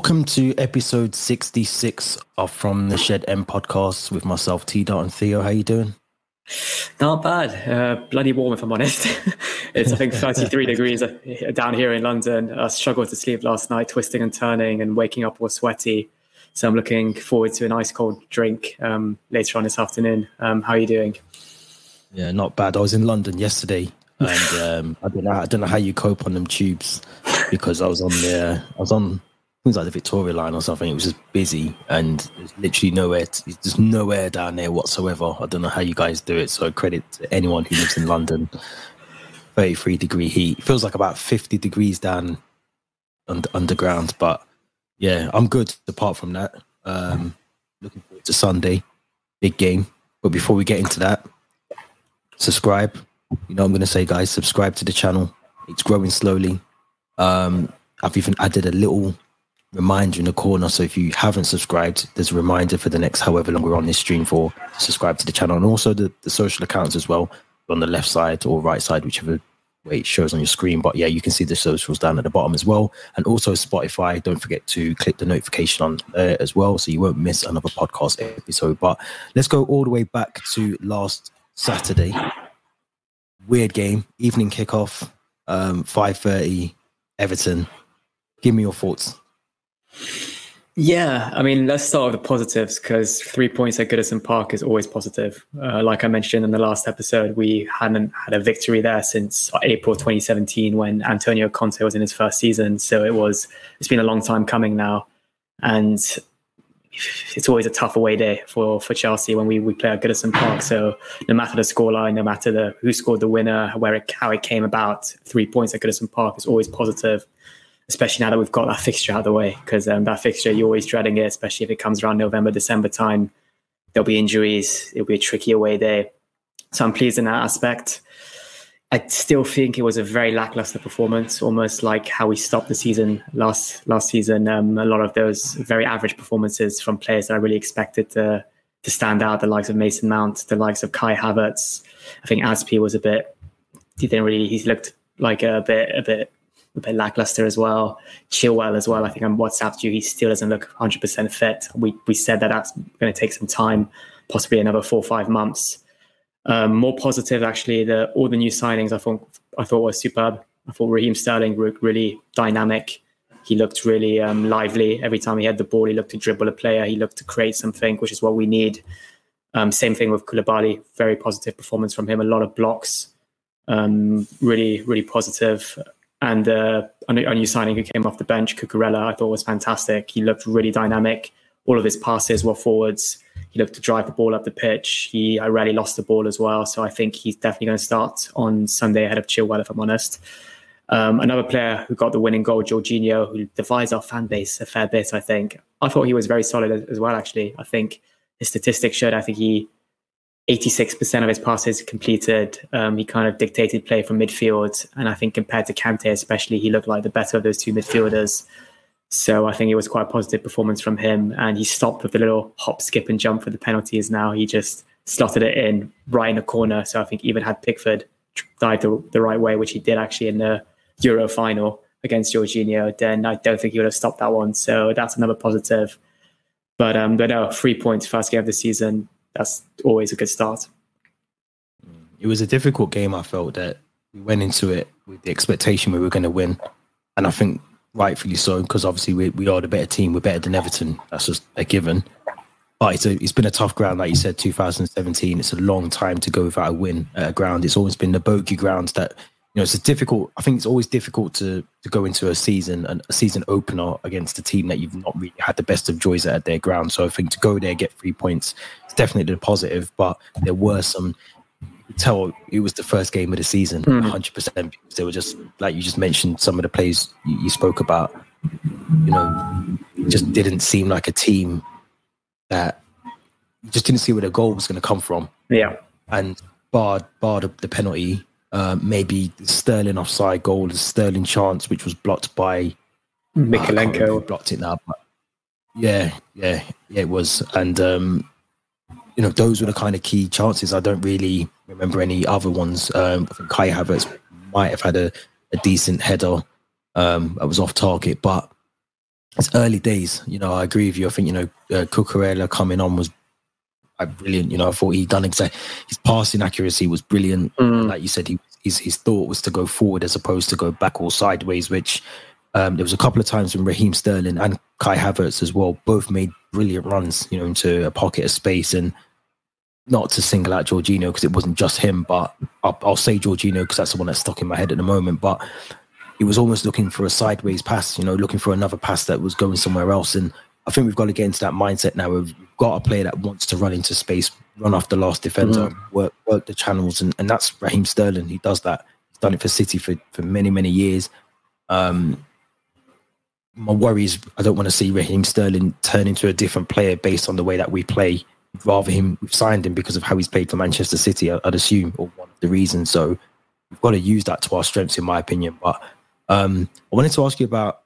Welcome to episode 66 of From the Shed End podcast with myself, T Dot and Theo. How are you doing? Not bad. Uh, bloody warm, if I'm honest. it's, I think, 33 degrees uh, down here in London. I struggled to sleep last night, twisting and turning and waking up all sweaty. So I'm looking forward to an ice cold drink um, later on this afternoon. Um, how are you doing? Yeah, not bad. I was in London yesterday, and um, I don't know. I don't know how you cope on them tubes because I was on the. I was on things like the Victoria line or something. It was just busy and there's literally nowhere. To, there's nowhere down there whatsoever. I don't know how you guys do it. So credit to anyone who lives in London. 33 degree heat. It feels like about 50 degrees down under, underground, but yeah, I'm good. Apart from that, um, looking forward to Sunday, big game. But before we get into that, subscribe. You know, I'm going to say, guys, subscribe to the channel. It's growing slowly. Um, I've even added a little reminder in the corner. So if you haven't subscribed, there's a reminder for the next however long we're on this stream for. Subscribe to the channel and also the, the social accounts as well on the left side or right side, whichever way it shows on your screen. But yeah, you can see the socials down at the bottom as well. And also Spotify. Don't forget to click the notification on there as well so you won't miss another podcast episode. But let's go all the way back to last Saturday. Weird game, evening kickoff, um, 5.30, Everton. Give me your thoughts. Yeah, I mean, let's start with the positives because three points at Goodison Park is always positive. Uh, like I mentioned in the last episode, we hadn't had a victory there since April 2017 when Antonio Conte was in his first season. So it was, it's been a long time coming now. And it's always a tough away day for, for Chelsea when we, we play at Goodison Park. So no matter the scoreline, no matter the who scored the winner, where it, how it came about, three points at Goodison Park is always positive especially now that we've got that fixture out of the way. Because um, that fixture, you're always dreading it, especially if it comes around November, December time. There'll be injuries. It'll be a tricky away day. So I'm pleased in that aspect. I still think it was a very lackluster performance, almost like how we stopped the season last last season. Um, a lot of those very average performances from players that I really expected to to stand out, the likes of Mason Mount, the likes of Kai Havertz. I think Azpi was a bit. He didn't really. He looked like a bit a bit a bit lackluster as well. Chilwell as well. I think on WhatsApp you, he still doesn't look 100% fit. We we said that that's going to take some time, possibly another four or five months. Um, more positive, actually, the all the new signings I thought I thought were superb. I thought Raheem Sterling looked really dynamic. He looked really um, lively every time he had the ball. He looked to dribble a player. He looked to create something, which is what we need. Um, same thing with Koulibaly. Very positive performance from him. A lot of blocks. Um, really, really positive. And uh, a new signing who came off the bench, Cucurella, I thought was fantastic. He looked really dynamic. All of his passes were forwards. He looked to drive the ball up the pitch. He I rarely lost the ball as well. So I think he's definitely going to start on Sunday ahead of Chilwell, if I'm honest. Um, another player who got the winning goal, Jorginho, who divides our fan base a fair bit, I think. I thought he was very solid as, as well, actually. I think his statistics showed I think he 86% of his passes completed. Um, he kind of dictated play from midfield. And I think compared to Kante, especially, he looked like the better of those two midfielders. So I think it was quite a positive performance from him. And he stopped with a little hop, skip, and jump for the penalties now. He just slotted it in right in the corner. So I think even had Pickford died the, the right way, which he did actually in the Euro final against Jorginho, then I don't think he would have stopped that one. So that's another positive. But um, but no, three points first game of the season that's always a good start. It was a difficult game. I felt that we went into it with the expectation we were going to win, and I think rightfully so because obviously we, we are the better team. We're better than Everton. That's just a given. But it's, a, it's been a tough ground, like you said. 2017. It's a long time to go without a win at a ground. It's always been the bogey grounds that know, it's a difficult. I think it's always difficult to to go into a season and a season opener against a team that you've not really had the best of joys at their ground. So I think to go there get three points is definitely a positive. But there were some. Tell it was the first game of the season, hmm. hundred percent. They were just like you just mentioned some of the plays you, you spoke about. You know, just didn't seem like a team that just didn't see where the goal was going to come from. Yeah, and barred barred the penalty uh, maybe Sterling offside goal, the Sterling chance, which was blocked by Mykolenko. Uh, blocked it now, but yeah, yeah, yeah, it was. And um, you know, those were the kind of key chances. I don't really remember any other ones. Um, I think Kai Havertz might have had a, a decent header um, that was off target, but it's early days. You know, I agree with you. I think you know uh, Cucurella coming on was uh, brilliant. You know, I thought he done exactly his passing accuracy was brilliant. Mm. Like you said, he his his thought was to go forward as opposed to go back or sideways, which um, there was a couple of times when Raheem Sterling and Kai Havertz as well both made brilliant runs, you know, into a pocket of space and not to single out Jorginho because it wasn't just him, but I'll, I'll say Jorginho because that's the one that's stuck in my head at the moment. But he was almost looking for a sideways pass, you know, looking for another pass that was going somewhere else. And I think we've got to get into that mindset now. We've got a player that wants to run into space, run off the last defender, mm-hmm. work work the channels, and, and that's Raheem Sterling. He does that. He's done it for City for, for many, many years. Um, my worry is I don't want to see Raheem Sterling turn into a different player based on the way that we play. Rather him, we've signed him because of how he's played for Manchester City. I'd assume, or one of the reasons. So we've got to use that to our strengths, in my opinion. But um, I wanted to ask you about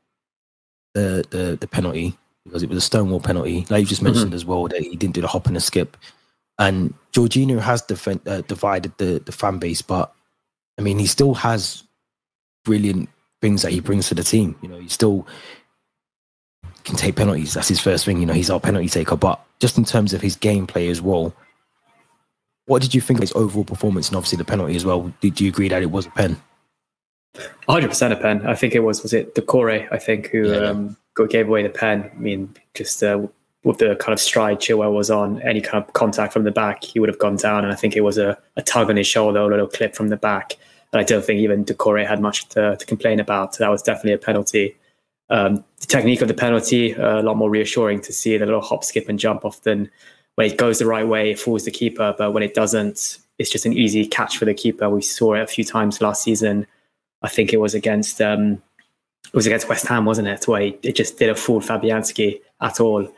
the the, the penalty because it was a Stonewall penalty. Like you just mentioned mm-hmm. as well that he didn't do the hop and the skip. And Jorginho has defend, uh, divided the, the fan base, but I mean, he still has brilliant things that he brings to the team. You know, he still can take penalties. That's his first thing. You know, he's our penalty taker. But just in terms of his gameplay as well, what did you think of his overall performance and obviously the penalty as well? Did you agree that it was a pen? 100% a pen. I think it was, was it Doucouré, I think, who yeah. um, gave away the pen. I mean, just uh, with the kind of stride Chilwell was on, any kind of contact from the back, he would have gone down. And I think it was a, a tug on his shoulder, a little clip from the back. And I don't think even Doucouré had much to, to, complain about. So That was definitely a penalty. Um, the technique of the penalty, uh, a lot more reassuring to see the little hop, skip, and jump. Often when it goes the right way, it fools the keeper. But when it doesn't, it's just an easy catch for the keeper. We saw it a few times last season. I think it was against um, it was against West Ham, wasn't it? Where it just did a fool Fabianski at all.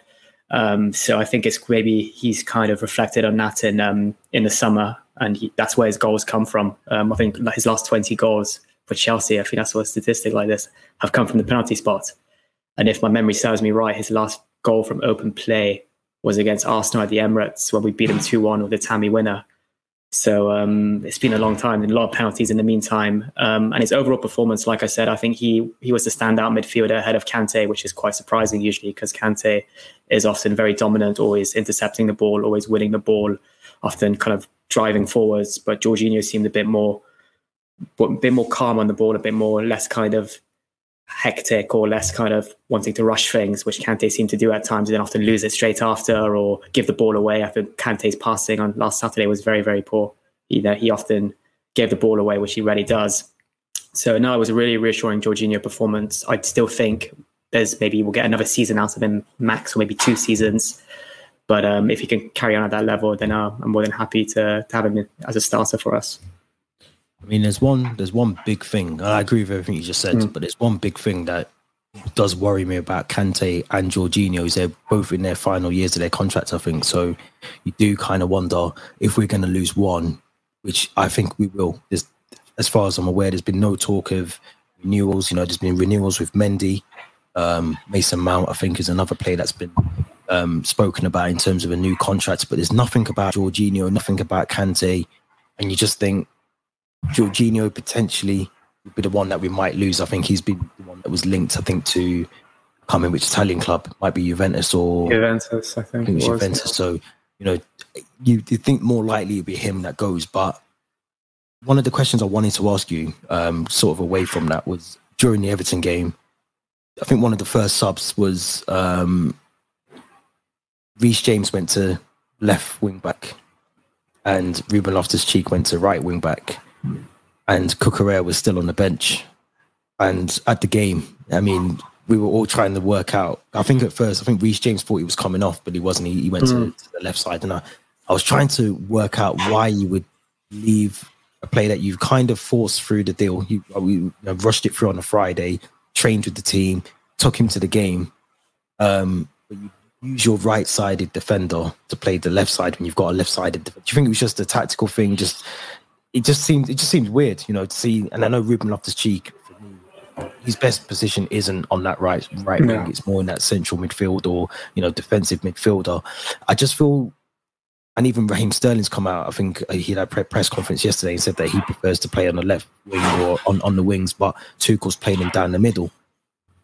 Um, so I think it's maybe he's kind of reflected on that in um, in the summer, and he, that's where his goals come from. Um, I think his last twenty goals for Chelsea, I think that's what a statistic like this have come from the penalty spot. And if my memory serves me right, his last goal from open play was against Arsenal at the Emirates when we beat them two one with the Tammy winner. So um, it's been a long time and a lot of penalties in the meantime. Um, and his overall performance, like I said, I think he he was the standout midfielder ahead of Kante, which is quite surprising usually because Kante is often very dominant, always intercepting the ball, always winning the ball, often kind of driving forwards. But Jorginho seemed a bit more, a bit more calm on the ball, a bit more less kind of hectic or less kind of wanting to rush things, which Kante seemed to do at times, and then often lose it straight after or give the ball away. I think Kante's passing on last Saturday was very, very poor. He, he often gave the ball away, which he rarely does. So no, it was a really reassuring Jorginho performance. I still think there's maybe we'll get another season out of him, max, or maybe two seasons. But um, if he can carry on at that level, then uh, I'm more than happy to, to have him as a starter for us. I mean, there's one there's one big thing. and I agree with everything you just said, mm. but there's one big thing that does worry me about Kante and Jorginho is they're both in their final years of their contracts, I think. So you do kind of wonder if we're going to lose one, which I think we will. There's, as far as I'm aware, there's been no talk of renewals. You know, there's been renewals with Mendy, um, Mason Mount. I think is another player that's been um, spoken about in terms of a new contract, but there's nothing about Jorginho, nothing about Kante, and you just think Jorginho potentially be the one that we might lose. I think he's been the one that was linked, I think, to coming which Italian club might be Juventus or Juventus. I think, I think it was, Juventus. So you know, you, you think more likely it'd be him that goes. But one of the questions I wanted to ask you, um, sort of away from that, was during the Everton game. I think one of the first subs was um, Reece James went to left wing back, and Ruben Loftus Cheek went to right wing back and Cucurella was still on the bench. And at the game, I mean, we were all trying to work out. I think at first, I think Reece James thought he was coming off, but he wasn't. He, he went mm. to, to, the left side, and I, I was trying to work out why you would leave a play that you've kind of forced through the deal. You, uh, we you know, rushed it through on a Friday, trained with the team, took him to the game. Um, but you use your right-sided defender to play the left side when you've got a left-sided. Do you think it was just a tactical thing? Just it just seems it just seems weird, you know, to see. And I know Ruben Loftus Cheek, his best position isn't on that right right no. wing. It's more in that central midfield or you know defensive midfielder. I just feel, and even Raheem Sterling's come out. I think he had a press conference yesterday and said that he prefers to play on the left wing or on, on the wings, but Tuchel's playing him down the middle.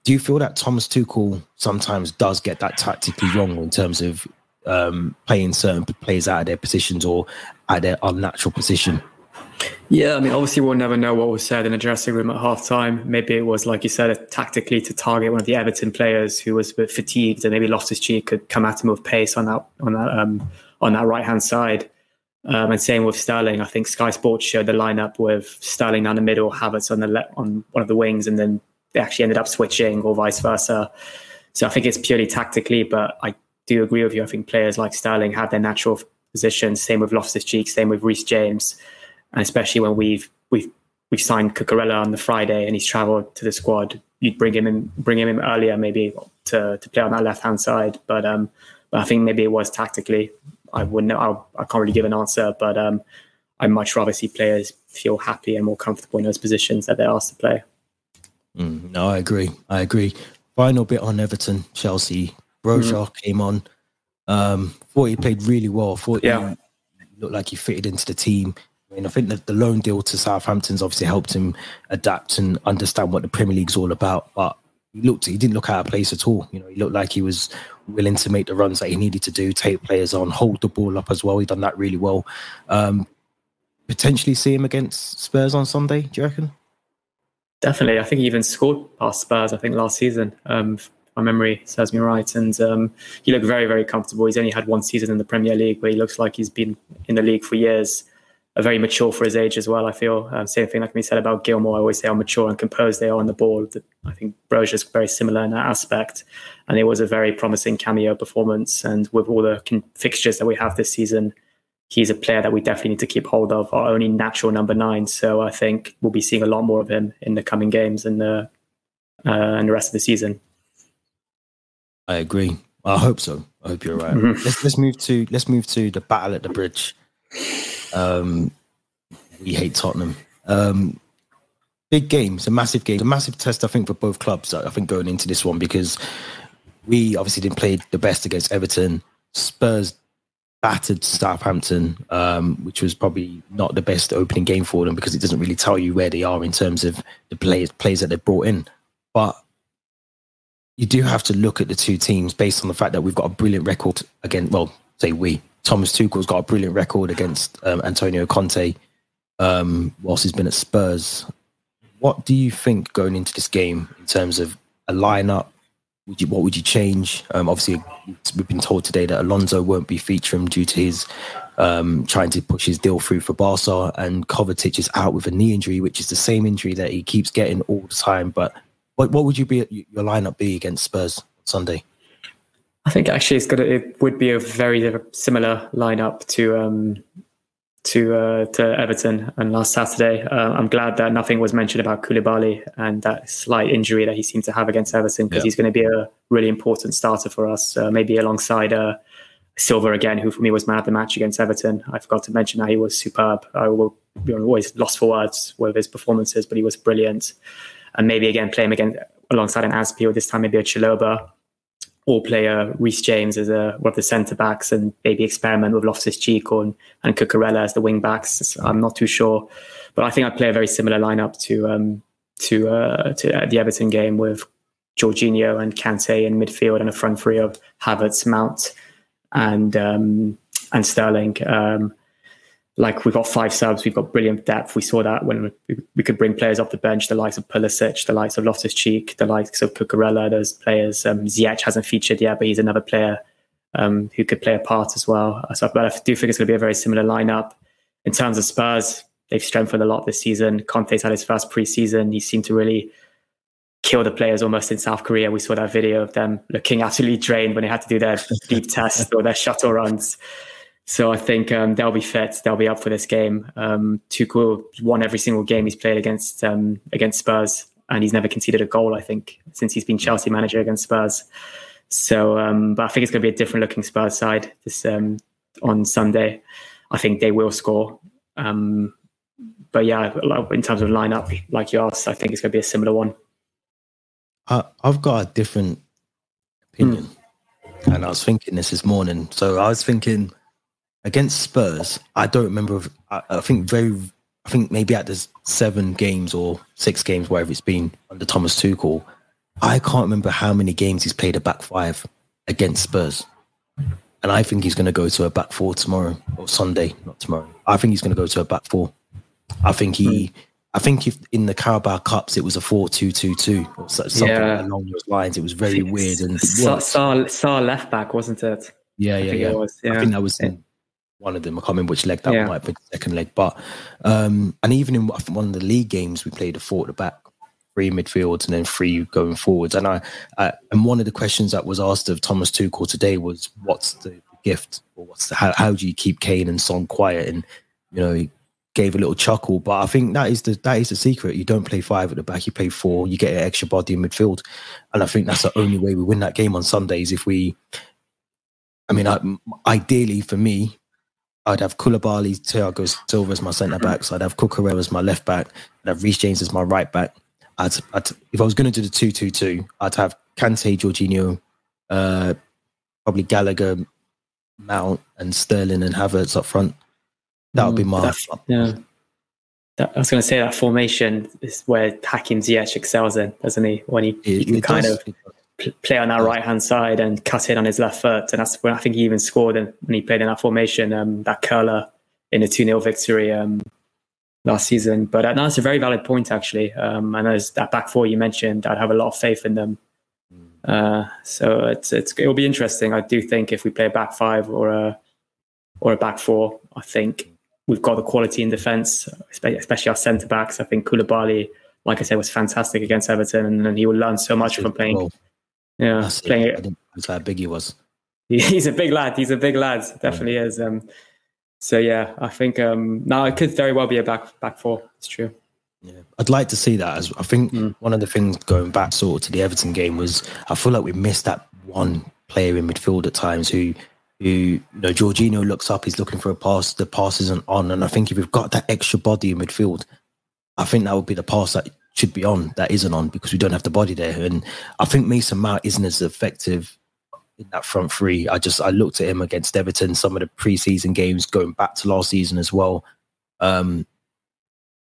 do you feel that Thomas Tuchel sometimes does get that tactically wrong in terms of um, playing certain players out of their positions or at their unnatural position? Yeah, I mean, obviously, we'll never know what was said in the dressing room at halftime. Maybe it was, like you said, tactically to target one of the Everton players who was a bit fatigued, and maybe Loftus Cheek could come at him with pace on that on that um, on that right hand side. Um, and same with Sterling. I think Sky Sports showed the lineup with Sterling down the middle, Havertz on the le- on one of the wings, and then they actually ended up switching, or vice versa. So I think it's purely tactically, but I do agree with you. I think players like Sterling have their natural positions. Same with Loftus Cheek. Same with Reece James and especially when we've we've we've signed Cucurella on the Friday and he's travelled to the squad, you'd bring him in bring him in earlier maybe to to play on that left hand side. But um, but I think maybe it was tactically. I wouldn't. I, I can't really give an answer, but um, I'd much rather see players feel happy and more comfortable in those positions that they're asked to play. Mm, no, I agree. I agree. Final bit on Everton, Chelsea. Broja mm. came on. Um, thought he played really well. Thought yeah. he looked like he fitted into the team. I mean, I think that the loan deal to Southampton's obviously helped him adapt and understand what the Premier League's all about. But he looked, he didn't look out of place at all. You know, he looked like he was willing to make the runs that he needed to do, take players on, hold the ball up as well. He done that really well. Um, potentially see him against Spurs on Sunday. Do you reckon? Definitely. I think he even scored past Spurs. I think last season. Um, my memory serves me right, and um, he looked very, very comfortable. He's only had one season in the Premier League, but he looks like he's been in the league for years are very mature for his age as well. I feel um, same thing like we said about Gilmour. I always say how mature and composed they are on the ball. I think Broja is very similar in that aspect, and it was a very promising cameo performance. And with all the con- fixtures that we have this season, he's a player that we definitely need to keep hold of. Our only natural number nine, so I think we'll be seeing a lot more of him in the coming games and the uh, and the rest of the season. I agree. I hope so. I hope you're right. Mm-hmm. Let's let's move to let's move to the battle at the bridge. Um, we hate Tottenham. Um, big game. It's a massive game. It's a massive test, I think, for both clubs. I think going into this one because we obviously didn't play the best against Everton. Spurs battered Southampton, um, which was probably not the best opening game for them because it doesn't really tell you where they are in terms of the players players that they've brought in. But you do have to look at the two teams based on the fact that we've got a brilliant record again. Well, say we Thomas Tuchel's got a brilliant record against um, Antonio Conte um, whilst he's been at Spurs. What do you think going into this game in terms of a lineup? Would you, what would you change? Um, obviously, we've been told today that Alonso won't be featuring due to his um, trying to push his deal through for Barca, and Kovacic is out with a knee injury, which is the same injury that he keeps getting all the time. But what, what would you be your lineup be against Spurs Sunday? I think actually it's gonna it would be a very similar lineup to um, to uh, to Everton and last Saturday. Uh, I'm glad that nothing was mentioned about Koulibaly and that slight injury that he seemed to have against Everton because yeah. he's going to be a really important starter for us. Uh, maybe alongside uh, Silva again, who for me was man of the match against Everton. I forgot to mention that he was superb. I will be always lost for words with his performances, but he was brilliant. And maybe again play him again alongside an Azpi or this time maybe a Chalobah all player Reece James as a one of the centre backs and maybe experiment with Loftus Cheek and, and Cucurella as the wing backs. I'm not too sure, but I think I'd play a very similar lineup to um, to uh, to the Everton game with Jorginho and Kante in midfield and a front three of Havertz, Mount, and um, and Sterling. Um, like we've got five subs, we've got brilliant depth. We saw that when we, we could bring players off the bench, the likes of Pulisic, the likes of Loftus Cheek, the likes of Cucurella, those players. Um, Ziyech hasn't featured yet, but he's another player um, who could play a part as well. So, but I do think it's going to be a very similar lineup. In terms of Spurs, they've strengthened a lot this season. Conte's had his first preseason. He seemed to really kill the players almost in South Korea. We saw that video of them looking absolutely drained when they had to do their deep test or their shuttle runs. So I think um, they'll be fit. They'll be up for this game. Um, Tuchel won every single game he's played against um, against Spurs, and he's never conceded a goal. I think since he's been Chelsea manager against Spurs. So, um, but I think it's going to be a different looking Spurs side this um, on Sunday. I think they will score. Um, but yeah, in terms of lineup, like you asked, I think it's going to be a similar one. I, I've got a different opinion, mm. and I was thinking this this morning. So I was thinking against Spurs, I don't remember. I, I, think very, I think maybe at the seven games or six games, wherever it's been under Thomas Tuchel, I can't remember how many games he's played a back five against Spurs. And I think he's going to go to a back four tomorrow or Sunday, not tomorrow. I think he's going to go to a back four. I think he. I think if in the Carabao Cups it was a four-two-two-two or something yeah. along those lines. It was very weird and Sarr, Sarr left back, wasn't it? Yeah, yeah, yeah. I think that was yeah. One of them. I can't remember which leg that yeah. might be the second leg, but um, and even in one of the league games, we played a four at the back three midfields and then three going forwards. And I, I, and one of the questions that was asked of Thomas Tuchel today was, "What's the gift, or what's the, how, how do you keep Kane and Son quiet?" And you know, he gave a little chuckle, but I think that is the that is the secret. You don't play five at the back; you play four. You get an extra body in midfield, and I think that's the only way we win that game on Sundays. If we, I mean, I, ideally for me, I'd have Koulibaly, Thiago Silva as my centre backs. I'd have Cucurella as my left back. I'd have Reece James as my right back. I'd, I'd, if I was going to do the two-two-two, I'd have Kante, Jorginho, uh, probably Gallagher, Mount, and Sterling and Havertz up front. That would be mm, my. That, yeah. That, I was going to say that formation is where Hakim Ziyech excels in, doesn't he? When he, it, he can kind does. of play on our right hand side and cut in on his left foot. And that's when I think he even scored when he played in that formation, um, that curler in a 2 0 victory. Um, last season. But uh, no, that's a very valid point, actually. Um, and as that back four you mentioned, I'd have a lot of faith in them. Uh, so it's, it's it'll be interesting. I do think if we play a back five or a or a back four, I think we've got the quality in defence, especially our centre backs. I think Koulibaly, like I said, was fantastic against Everton, and, and he will learn so much from playing. Yeah, That's playing. It. I didn't how big he was. He's a big lad. He's a big lad. Definitely yeah. is. Um, so yeah, I think um, now it could very well be a back back four. It's true. Yeah, I'd like to see that. As I think mm. one of the things going back sort of to the Everton game was I feel like we missed that one player in midfield at times who who you know Jorginho looks up, he's looking for a pass, the pass isn't on, and I think if we've got that extra body in midfield, I think that would be the pass that should be on that isn't on because we don't have the body there, and I think Mason Mount isn't as effective in that front three. I just I looked at him against Everton, some of the preseason games going back to last season as well. Um,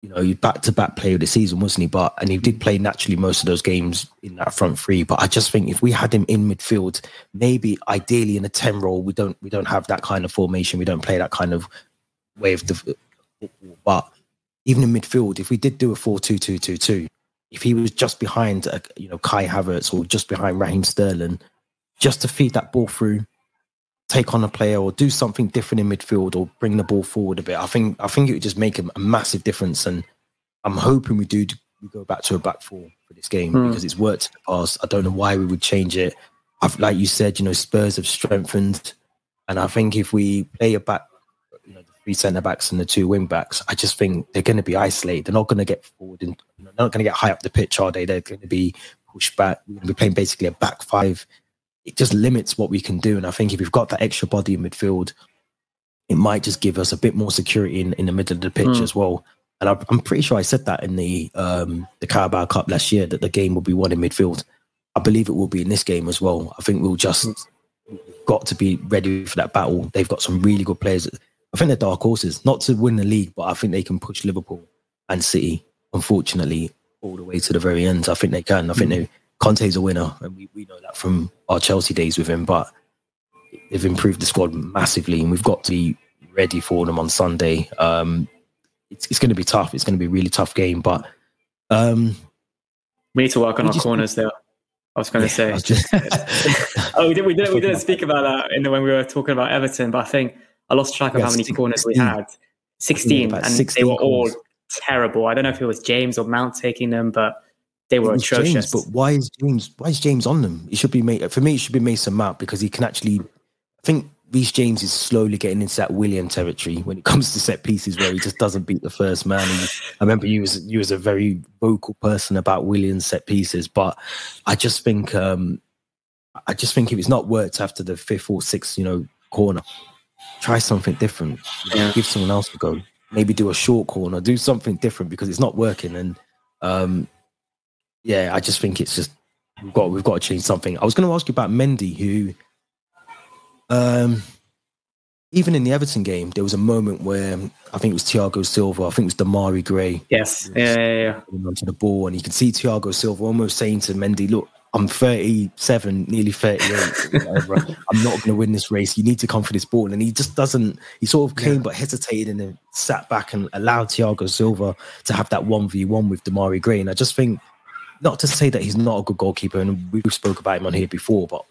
you know, he back to back player of the season, wasn't he? But and he did play naturally most of those games in that front three. But I just think if we had him in midfield, maybe ideally in a ten role, we don't we don't have that kind of formation. We don't play that kind of way of the. But even in midfield, if we did do a four-two-two-two-two, if he was just behind, uh, you know, Kai Havertz or just behind Raheem Sterling, just to feed that ball through, take on a player or do something different in midfield or bring the ball forward a bit. I think I think it would just make a, a massive difference. And I'm hoping we do we go back to a back four for this game mm. because it's worked in the past. I don't know why we would change it. I've, like you said, you know, Spurs have strengthened, and I think if we play a back, you know, the three centre backs and the two wing backs, I just think they're going to be isolated. They're not going to get forward and they're not going to get high up the pitch, are they? They're going to be pushed back. We're going to be playing basically a back five it just limits what we can do. And I think if we've got that extra body in midfield, it might just give us a bit more security in, in the middle of the pitch mm. as well. And I, am pretty sure I said that in the um, the Carabao Cup last year that the game will be won in midfield. I believe it will be in this game as well. I think we'll just mm. got to be ready for that battle. They've got some really good players. I think they're dark horses, not to win the league, but I think they can push Liverpool and City. Unfortunately, all the way to the very end. I think they can. I think mm. they Conte's a winner, and we, we know that from our Chelsea days with him. But they've improved the squad massively, and we've got to be ready for them on Sunday. Um, it's, it's going to be tough. It's going to be a really tough game, but um, we need to work on our corners there. I was going to yeah, say. Just... oh, we did. We didn't. We didn't speak about that in the, when we were talking about Everton. But I think I lost track of yeah, how many 16, corners we had. Sixteen, yeah, and 16 they were all terrible. I don't know if it was James or Mount taking them, but they were atrocious. James, but why is James? Why is James on them? It should be made for me. It should be Mason Mount because he can actually. I think Reece James is slowly getting into that Willian territory when it comes to set pieces, where he just doesn't beat the first man. He, I remember you was you was a very vocal person about Willian's set pieces, but I just think um, I just think if it's not worked after the fifth or sixth, you know, corner, try something different. Yeah. Give someone else a go. Maybe do a short corner, do something different because it's not working. And um, yeah, I just think it's just we've got we've got to change something. I was going to ask you about Mendy, who, um, even in the Everton game, there was a moment where I think it was Thiago Silva, I think it was Demarai Gray. Yes, yeah, yeah, yeah. Onto the ball, and you can see Thiago Silva almost saying to Mendy, "Look, I'm 37, nearly 38. I'm not going to win this race. You need to come for this ball. And he just doesn't. He sort of came yeah. but hesitated and then sat back and allowed Thiago Silva to have that 1v1 with Demarai Gray. And I just think, not to say that he's not a good goalkeeper, and we spoke about him on here before, but,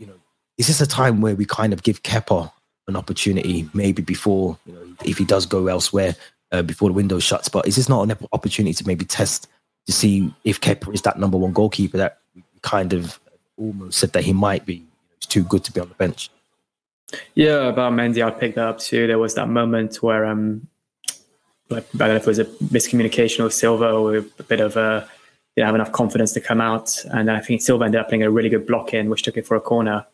you know, is this a time where we kind of give Kepa an opportunity, maybe before, you know, if he does go elsewhere, uh, before the window shuts? But is this not an opportunity to maybe test to see if Kepa is that number one goalkeeper that kind of almost said that he might be. He's too good to be on the bench. Yeah, about Mendy, I'd pick that up too. There was that moment where um, like, I don't know if it was a miscommunication with Silva or a bit of a didn't have enough confidence to come out, and I think Silva ended up putting a really good block in, which took it for a corner.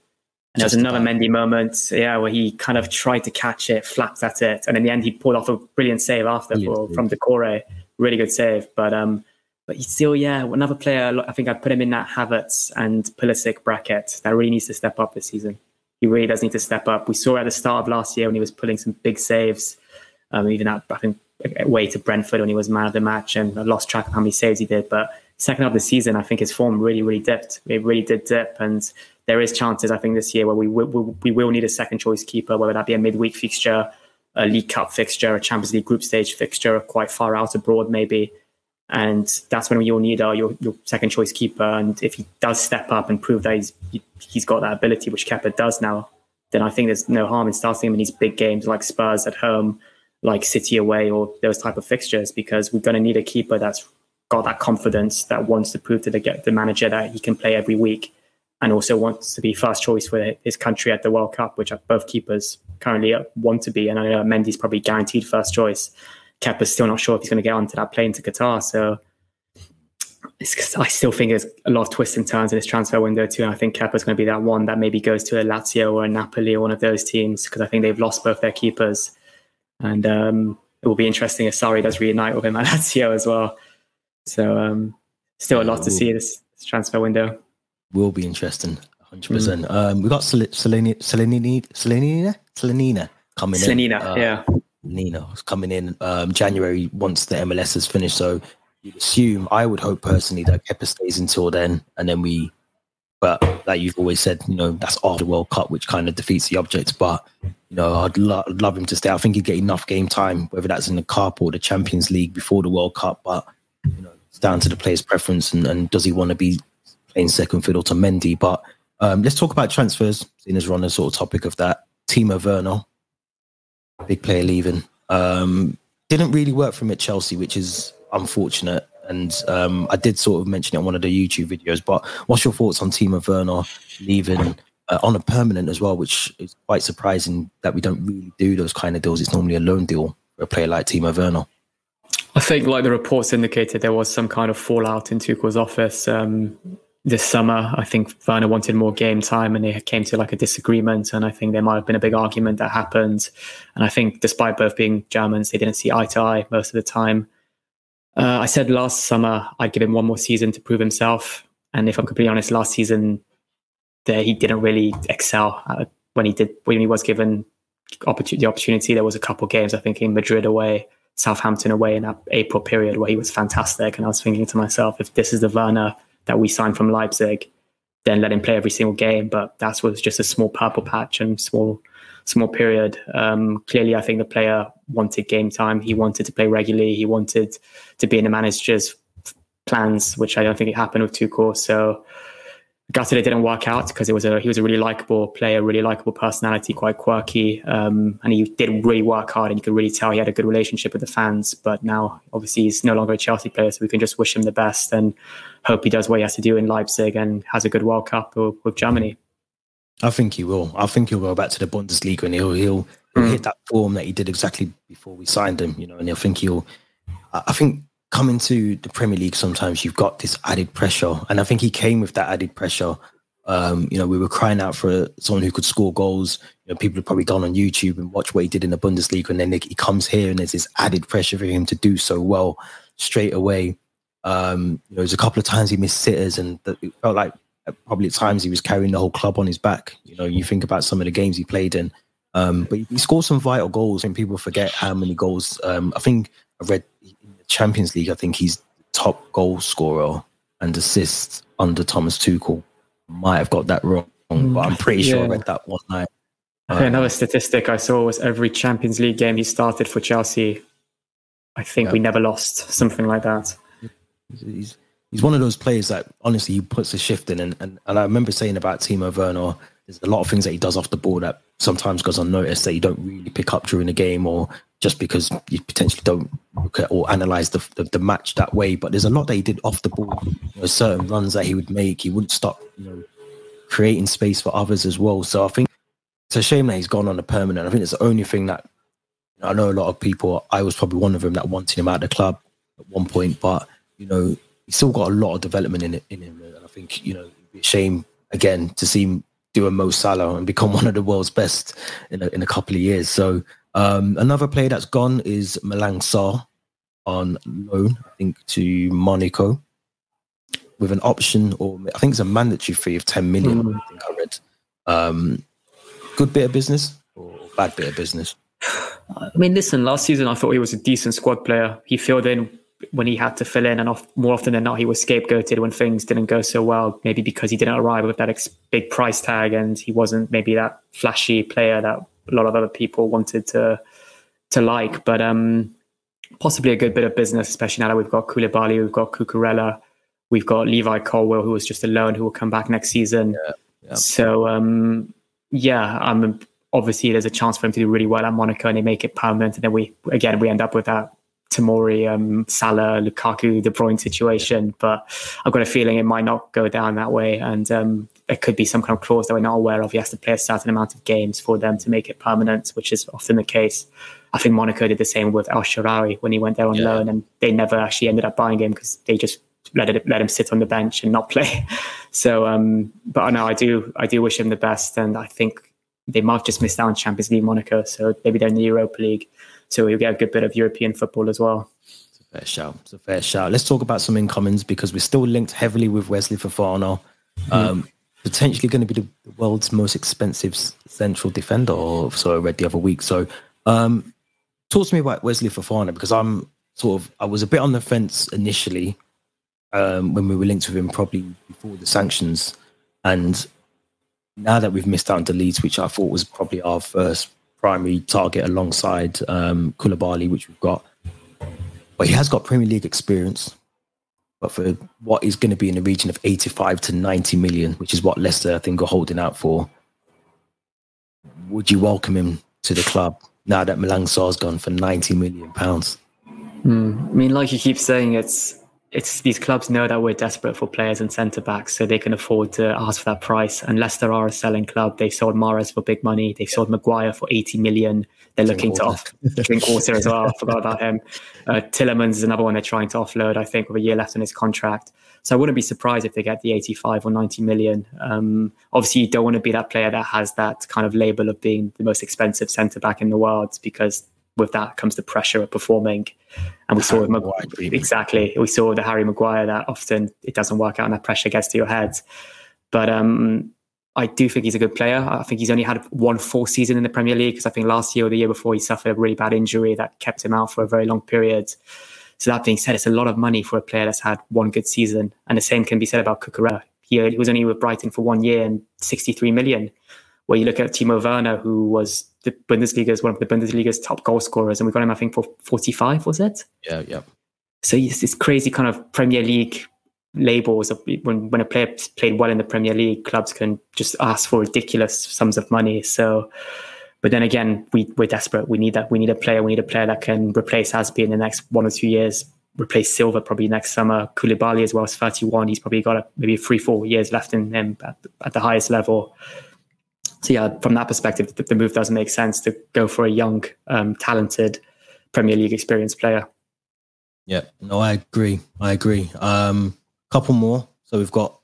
And there was another about. Mendy moment, yeah, where he kind of tried to catch it, flapped at it, and in the end he pulled off a brilliant save after for, from Doucouré. Really good save, but um, but he's still, yeah, another player. I think I'd put him in that Havertz and Pulisic bracket that really needs to step up this season. He really does need to step up. We saw at the start of last year when he was pulling some big saves, um, even at I think away to Brentford when he was man of the match, and I lost track of how many saves he did. But second half of the season, I think his form really, really dipped. It really did dip, and there is chances I think this year where we will, we will need a second choice keeper, whether that be a midweek fixture, a League Cup fixture, a Champions League group stage fixture, quite far out abroad maybe and that's when you'll need uh, your your second choice keeper. And if he does step up and prove that he's he's got that ability, which Kepa does now, then I think there's no harm in starting him in these big games like Spurs at home, like City away, or those type of fixtures because we're going to need a keeper that's got that confidence that wants to prove to the the manager that he can play every week. And also wants to be first choice for his country at the World Cup, which both keepers currently want to be. And I know Mendy's probably guaranteed first choice. Kepa's still not sure if he's going to get onto that plane to Qatar. So I still think there's a lot of twists and turns in this transfer window too. And I think Kepa's going to be that one that maybe goes to a Lazio or a Napoli or one of those teams because I think they've lost both their keepers. And um, it will be interesting if Sarri does reunite with him at Lazio as well. So um, still a lot to see this, this, transfer window. Will be interesting, 100%. Mm. Um, we got Slonina, Slonina, Slonina, Slonina coming in. Uh, yeah. Nina is coming in um, January once the MLS is finished. So you'd assume, I would hope personally that Kepa stays until then, and then we. But like you've always said, you know, that's after the World Cup, which kind of defeats the object. But you know, I'd, lo- I'd love him to stay. I think he'd get enough game time, whether that's in the Cup or the Champions League before the World Cup. But you know, it's down to the player's preference and, and does he want to be playing second fiddle to Mendy? But um, let's talk about transfers, seeing as we're on the sort of topic of that. Timo Werner, big player leaving. Um, didn't really work for him at Chelsea, which is unfortunate. And um, I did sort of mention it on one of the YouTube videos. But what's your thoughts on Timo Werner leaving uh, on a permanent as well, which is quite surprising that we don't really do those kind of deals. It's normally a loan deal for a player like Timo Werner. I think, like the reports indicated, there was some kind of fallout in Tuchel's office. Um, this summer. I think Werner wanted more game time and they came to like a disagreement. And I think there might have been a big argument that happened. And I think despite both being Germans, they didn't see eye to eye most of the time. Uh, I said last summer I'd give him one more season to prove himself. And if I'm completely honest, last season there he didn't really excel when he did when he was given opportunity, the opportunity. There was a couple games I think in Madrid away, Southampton away in that April period where he was fantastic. And I was thinking to myself, if this is the Werner that we signed from Leipzig, then let him play every single game. But that was just a small purple patch and small small period. Um, clearly, I think the player wanted game time. He wanted to play regularly. He wanted to be in the manager's plans, which I don't think it happened with Tuchel. So gutted it didn't work out because it was a he was a really likable player, really likable personality, quite quirky, um, and he did really work hard, and you could really tell he had a good relationship with the fans. But now, obviously, he's no longer a Chelsea player, so we can just wish him the best and hope he does what he has to do in Leipzig and has a good World Cup with Germany. I think he will. I think he'll go back to the Bundesliga and he'll he'll, he'll mm. hit that form that he did exactly before we signed him. You know, and I think he'll. I think coming to the Premier League, sometimes you've got this added pressure, and I think he came with that added pressure. Um, you know, we were crying out for someone who could score goals. You know, people have probably gone on YouTube and watched what he did in the Bundesliga, and then he comes here and there's this added pressure for him to do so well straight away. Um, you know, there's a couple of times he missed sitters, and it felt like probably at times he was carrying the whole club on his back. You know, you think about some of the games he played in, um, but he scored some vital goals, and people forget how many goals. Um, I think I read Champions League, I think he's top goal scorer and assists under Thomas Tuchel. Might have got that wrong, but I'm pretty sure I read that one night. Um, Another statistic I saw was every Champions League game he started for Chelsea, I think yeah. we never lost, something like that. He's he's one of those players that honestly he puts a shift in, and, and, and I remember saying about Timo Werner, there's a lot of things that he does off the ball that sometimes goes unnoticed that you don't really pick up during the game, or just because you potentially don't look at or analyze the, the, the match that way. But there's a lot that he did off the ball, you know, certain runs that he would make. He wouldn't stop, you know, creating space for others as well. So I think it's a shame that he's gone on a permanent. I think it's the only thing that I know a lot of people. I was probably one of them that wanted him out of the club at one point, but you know he's still got a lot of development in it in him, and I think you know it'd be a shame again to see him do a Mo Salah and become one of the world's best in a, in a couple of years. So um, another player that's gone is Malang Sarr on loan, I think, to Monaco with an option, or I think it's a mandatory fee of 10 million. Mm. I think I read. Um, good bit of business or bad bit of business? I mean, listen, last season I thought he was a decent squad player. He filled in when he had to fill in, and off, more often than not, he was scapegoated when things didn't go so well. Maybe because he didn't arrive with that ex- big price tag, and he wasn't maybe that flashy player that a lot of other people wanted to to like. But um, possibly a good bit of business, especially now that we've got Koulibaly, we've got Cucurella, we've got Levi Colwill, who was just a loan, who will come back next season. Yeah, yeah. So um, yeah, um, obviously there's a chance for him to do really well at Monaco and they make it permanent. And then we, again, we end up with that Tomori, um, Salah, Lukaku, De Bruyne situation. But I've got a feeling it might not go down that way. And um, it could be some kind of clause that we're not aware of. He has to play a certain amount of games for them to make it permanent, which is often the case. I think Monaco did the same with El Shaarawy when he went there on yeah. loan, and they never actually ended up buying him because they just let it let him sit on the bench and not play. So, um, but I know I do I do wish him the best, and I think they might have just missed out on Champions League Monaco, so maybe they're in the Europa League, so we'll get a good bit of European football as well. It's a fair shout. It's a fair shout. Let's talk about some incomings because we're still linked heavily with Wesley Fofana. Mm-hmm. Um, potentially going to be the, world's most expensive central defender, or so I read the other week. So, um, talk to me about Wesley Fofana because I'm sort of I was a bit on the fence initially um, when we were linked with him probably before the sanctions. And now that we've missed out on Leeds, which I thought was probably our first primary target alongside um, Koulibaly, which we've got. But he has got Premier League experience. But for what is going to be in the region of 85 to 90 million, which is what Leicester, I think, are holding out for, would you welcome him to the club now that Malang Sarr's gone for 90 million pounds? Mm. I mean, like you keep saying, it's it's these clubs know that we're desperate for players and centre backs, so they can afford to ask for that price. And Leicester are a selling club. They sold Mahrez for big money. They sold Maguire for 80 million. They're drink looking water. to off Drinkwater as well. I forgot about him. Uh, Tielemans is another one they're trying to offload. I think with a year left on his contract. So I wouldn't be surprised if they get the 85 or 90 million. Um, obviously, you don't want to be that player that has that kind of label of being the most expensive centre back in the world because with that comes the pressure of performing. And we saw Mag- exactly we saw the Harry Maguire that often it doesn't work out and that pressure gets to your head. But um, I do think he's a good player. I think he's only had one full season in the Premier League because I think last year or the year before he suffered a really bad injury that kept him out for a very long period. So that being said, it's a lot of money for a player that's had one good season, and the same can be said about Cucurella. He, he was only with Brighton for one year and 63 million. Where you look at Timo Werner, who was the Bundesliga is one of the Bundesliga's top goal scorers, and we got him, I think, for 45, was it? Yeah, yeah. So it's this crazy kind of Premier League labels of when, when a player played well in the Premier League, clubs can just ask for ridiculous sums of money. So, but then again, we, we're desperate. We need that. We need a player. We need a player that can replace Azpi in the next one or two years, replace Silva probably next summer. Koulibaly as well as 31. He's probably got a, maybe three, four years left in him at, at the highest level so yeah, from that perspective, the, the, move doesn't make sense to go for a young, um, talented Premier League experienced player. Yeah, no, I agree. I agree. Um, couple more. So we've got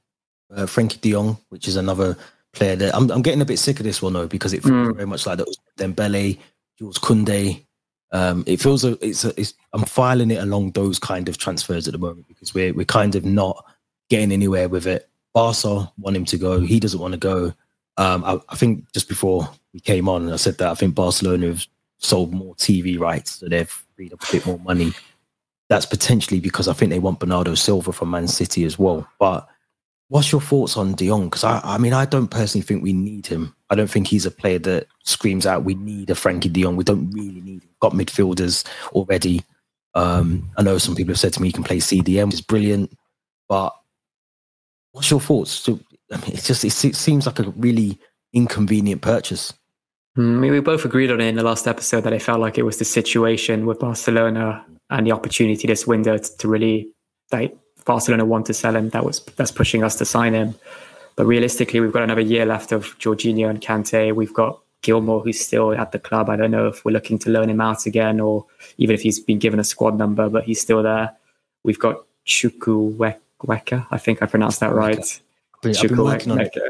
uh, Frenkie De Jong, which is another player that I'm, I'm getting a bit sick of this one though because it feels mm. very much like that Dembele, Jules Koundé. Um, it feels a, it's, a, it's I'm filing it along those kind of transfers at the moment because we're we're kind of not getting anywhere with it. Barca want him to go. He doesn't want to go. Um, I, I, think just before we came on, I said that I think Barcelona have sold more TV rights, so they've freed up a bit more money. that's potentially because I think they want Bernardo Silva from Man City as well. But what's your thoughts on De Jong? Because I, I mean, I don't personally think we need him. I don't think he's a player that screams out, "We need a Frenkie De Jong." We don't really need. Him. Got midfielders already. Um, I know some people have said to me he can play CDM, which is brilliant. But what's your thoughts? So, I mean, it's just it seems like a really inconvenient purchase. Hmm, I mean, we both agreed on it in the last episode that it felt like it was the situation with Barcelona and the opportunity this window to really like Barcelona want to sell him. That was that's pushing us to sign him. But realistically, we've got another year left of Jorginho and Kante. We've got Gilmour, who's still at the club. I don't know if we're looking to loan him out again or even if he's been given a squad number, but he's still there. We've got Chukwuemeka. I think I pronounced that right. Chukwuemeka.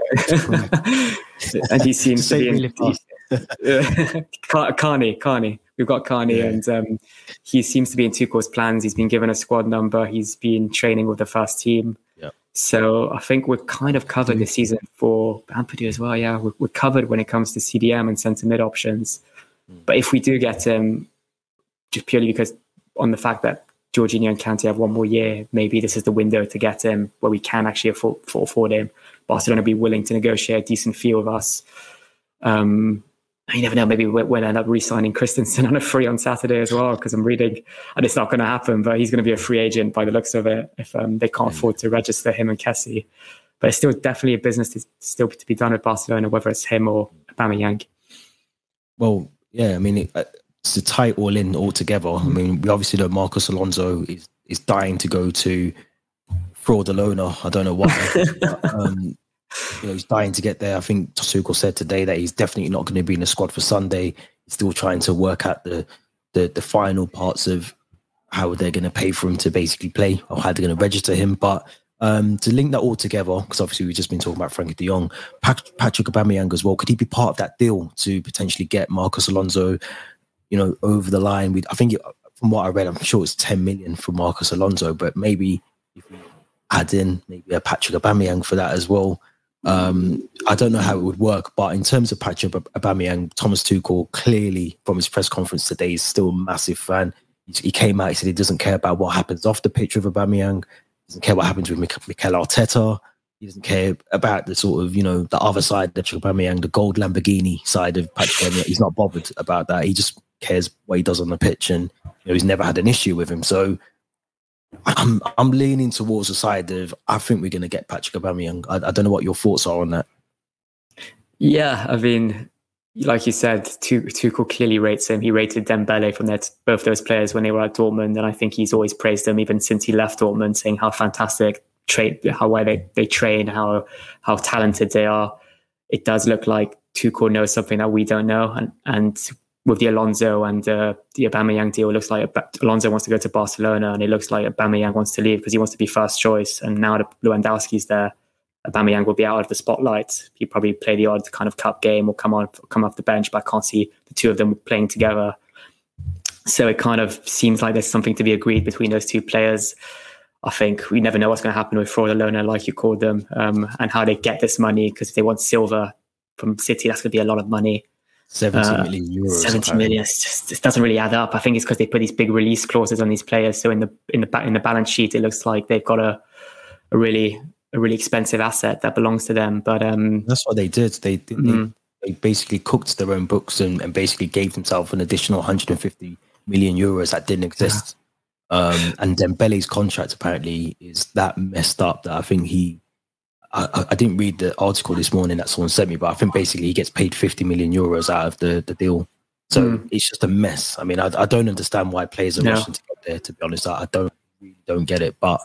and he seems to be in. Carney, Carney. We've got Carney, yeah. and um, he seems to be in Tuchel's plans. He's been given a squad number. He's been training with the first team. Yeah. So I think we're kind of covered mm-hmm. this season for Ampadu as well. Yeah, we're, we're, covered when it comes to CDM and centre mid options. Mm. But if we do get him, just purely because on the fact that Jorginho and Kante have one more year, maybe this is the window to get him where we can actually afford, afford him. Barcelona be willing to negotiate a decent fee with us. Um, you never know. Maybe we'll end up re-signing Christensen on a free on Saturday as well because I'm reading, and it's not going to happen. But he's going to be a free agent by the looks of it if um, they can't mm. afford to register him and Kessie. But it's still definitely a business to, still to be done at Barcelona, whether it's him or Aubameyang. Well, yeah, I mean, it, to tie it all in all together. I mean, we obviously know Marcos Alonso is is dying to go to Fraudalona. I don't know why. but, um, you know, he's dying to get there. I think Tuchel said today that he's definitely not going to be in the squad for Sunday. He's still trying to work out the the, the final parts of how they're going to pay for him to basically play or how they're going to register him. But um, to link that all together, because obviously we've just been talking about Frenkie de Jong, Patrick Aubameyang as well. Could he be part of that deal to potentially get Marcos Alonso, you know, over the line? With I think it, from what I read, I'm sure it's 10 million for Marcos Alonso, but maybe if we add in maybe a Patrick Aubameyang for that as well, um, I don't know how it would work, but in terms of Patrick Aubameyang, Thomas Tuchel clearly from his press conference today is still a massive fan. He, came out, he said he doesn't care about what happens off the pitch with Aubameyang. He doesn't care what happens with Mikel Arteta. He doesn't care about the sort of, you know, the other side of Aubameyang, the gold Lamborghini side of Patrick Aubameyang. He's not bothered about that. He just cares what he does on the pitch and, you know, he's never had an issue with him. So I'm I'm leaning towards the side of I think we're going to get Patrick Aubameyang. I, I don't know what your thoughts are on that. Yeah, I mean, like you said, Tuchel clearly rates him. He rated Dembele from that both those players when they were at Dortmund, and I think he's always praised them even since he left Dortmund, saying how fantastic train, how well they, they train, how how talented they are. It does look like Tuchel knows something that we don't know, and and with the Alonso and uh, the Aubameyang deal, it looks like Alonso wants to go to Barcelona, and it looks like Aubameyang wants to leave because he wants to be first choice. And now that Lewandowski's there, Aubameyang will be out of the spotlight. He probably play the odd kind of cup game or come on come off the bench, but I can't see the two of them playing together. So it kind of seems like there's something to be agreed between those two players. I think we never know what's going to happen with Fraudalona, like you called them, um, and how they get this money. Because if they want Silva from City, that's going to be a lot of money. 70 uh, million euros. 70 million. Just, it doesn't really add up. I think it's because they put these big release clauses on these players. So in the in the in the balance sheet, it looks like they've got a a really a really expensive asset that belongs to them. But um, that's what they did. They they, mm-hmm. they basically cooked their own books and, and basically gave themselves an additional 150 million euros that didn't exist. Yeah. Um, and Dembele's contract apparently is that messed up that I think he I, I, didn't read the article this morning that someone sent me, but I think basically he gets paid 50 million euros out of the, the deal. So mm. it's just a mess. I mean, I, I don't understand why players are no. rushing to get there, to be honest. I, I don't really don't get it. But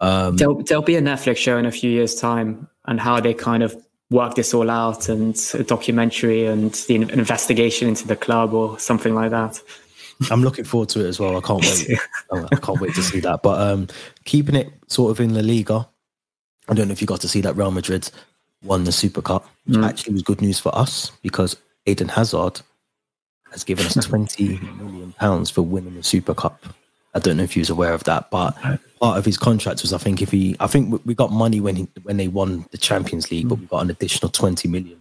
um, there'll, there'll be a Netflix show in a few years' time and how they kind of work this all out and a documentary and the investigation into the club or something like that. I'm looking forward to it as well. I can't wait. I can't wait to see that. But um, keeping it sort of in La Liga, I don't know if you got to see that Real Madrid won the Super Cup, which mm. actually was good news for us because Eden Hazard has given us 20 million pounds for winning the Super Cup. I don't know if he was aware of that, but part of his contract was I think if he, I think we got money when he, when they won the Champions League, but we got an additional 20 million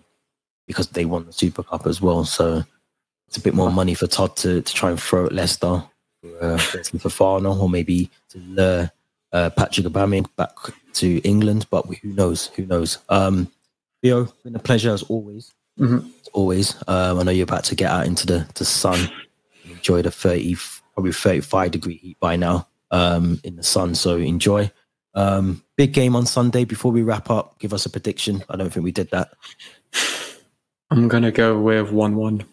because they won the Super Cup as well. So it's a bit more money for Todd to, to try and throw at Leicester. uh, Fofana or maybe to lure uh, Patrick Aubameyang back to England. But who knows? Who knows? Um, Theo, been a pleasure as always. Mm-hmm. As always. Um, I know you're about to get out into the, the sun, enjoy the 30, probably 35 degree heat by now um, in the sun. So enjoy. Um, big game on Sunday. Before we wrap up, give us a prediction. I don't think we did that. I'm gonna go with one-one.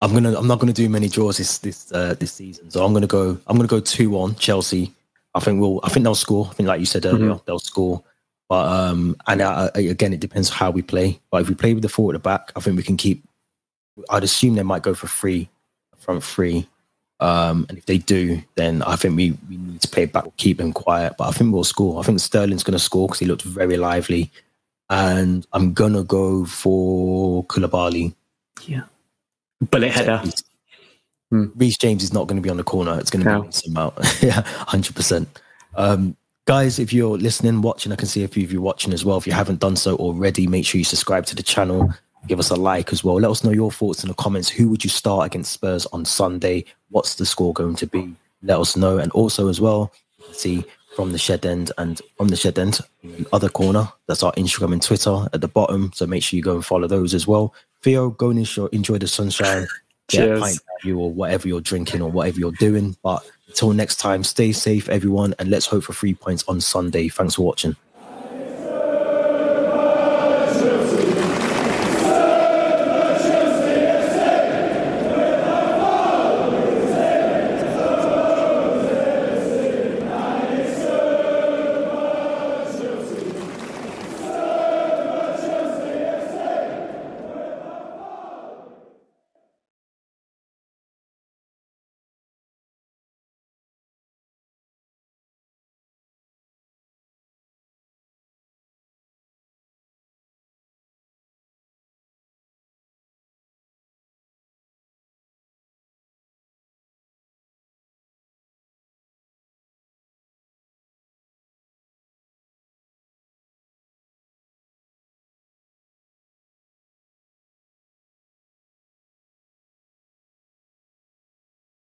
I'm gonna. I'm not gonna do many draws this this uh, this season. So I'm gonna go. I'm gonna go two one Chelsea. I think we'll. I think they'll score. I think, like you said earlier, mm-hmm. they'll score. But um, and uh, again, it depends how we play. But if we play with the four at the back, I think we can keep. I'd assume they might go for free, front three. Um, and if they do, then I think we, we need to play back, keep them quiet. But I think we'll score. I think Sterling's going to score because he looked very lively. And I'm going to go for Koulibaly. Yeah. Bullet header. Hmm. Reece James is not going to be on the corner. It's going to no. be some out. yeah, 100%. Um, guys, if you're listening, watching, I can see a few of you watching as well. If you haven't done so already, make sure you subscribe to the channel give us a like as well. Let us know your thoughts in the comments. Who would you start against Spurs on Sunday? What's the score going to be? Let us know. And also as well, see from the shed end and from the shed end, other corner. That's our Instagram and Twitter at the bottom. So make sure you go and follow those as well. Theo, go and enjoy, enjoy the sunshine. Cheers. You or whatever you're drinking or whatever you're doing. But until next time, stay safe, everyone, and let's hope for three points on Sunday. Thanks for watching.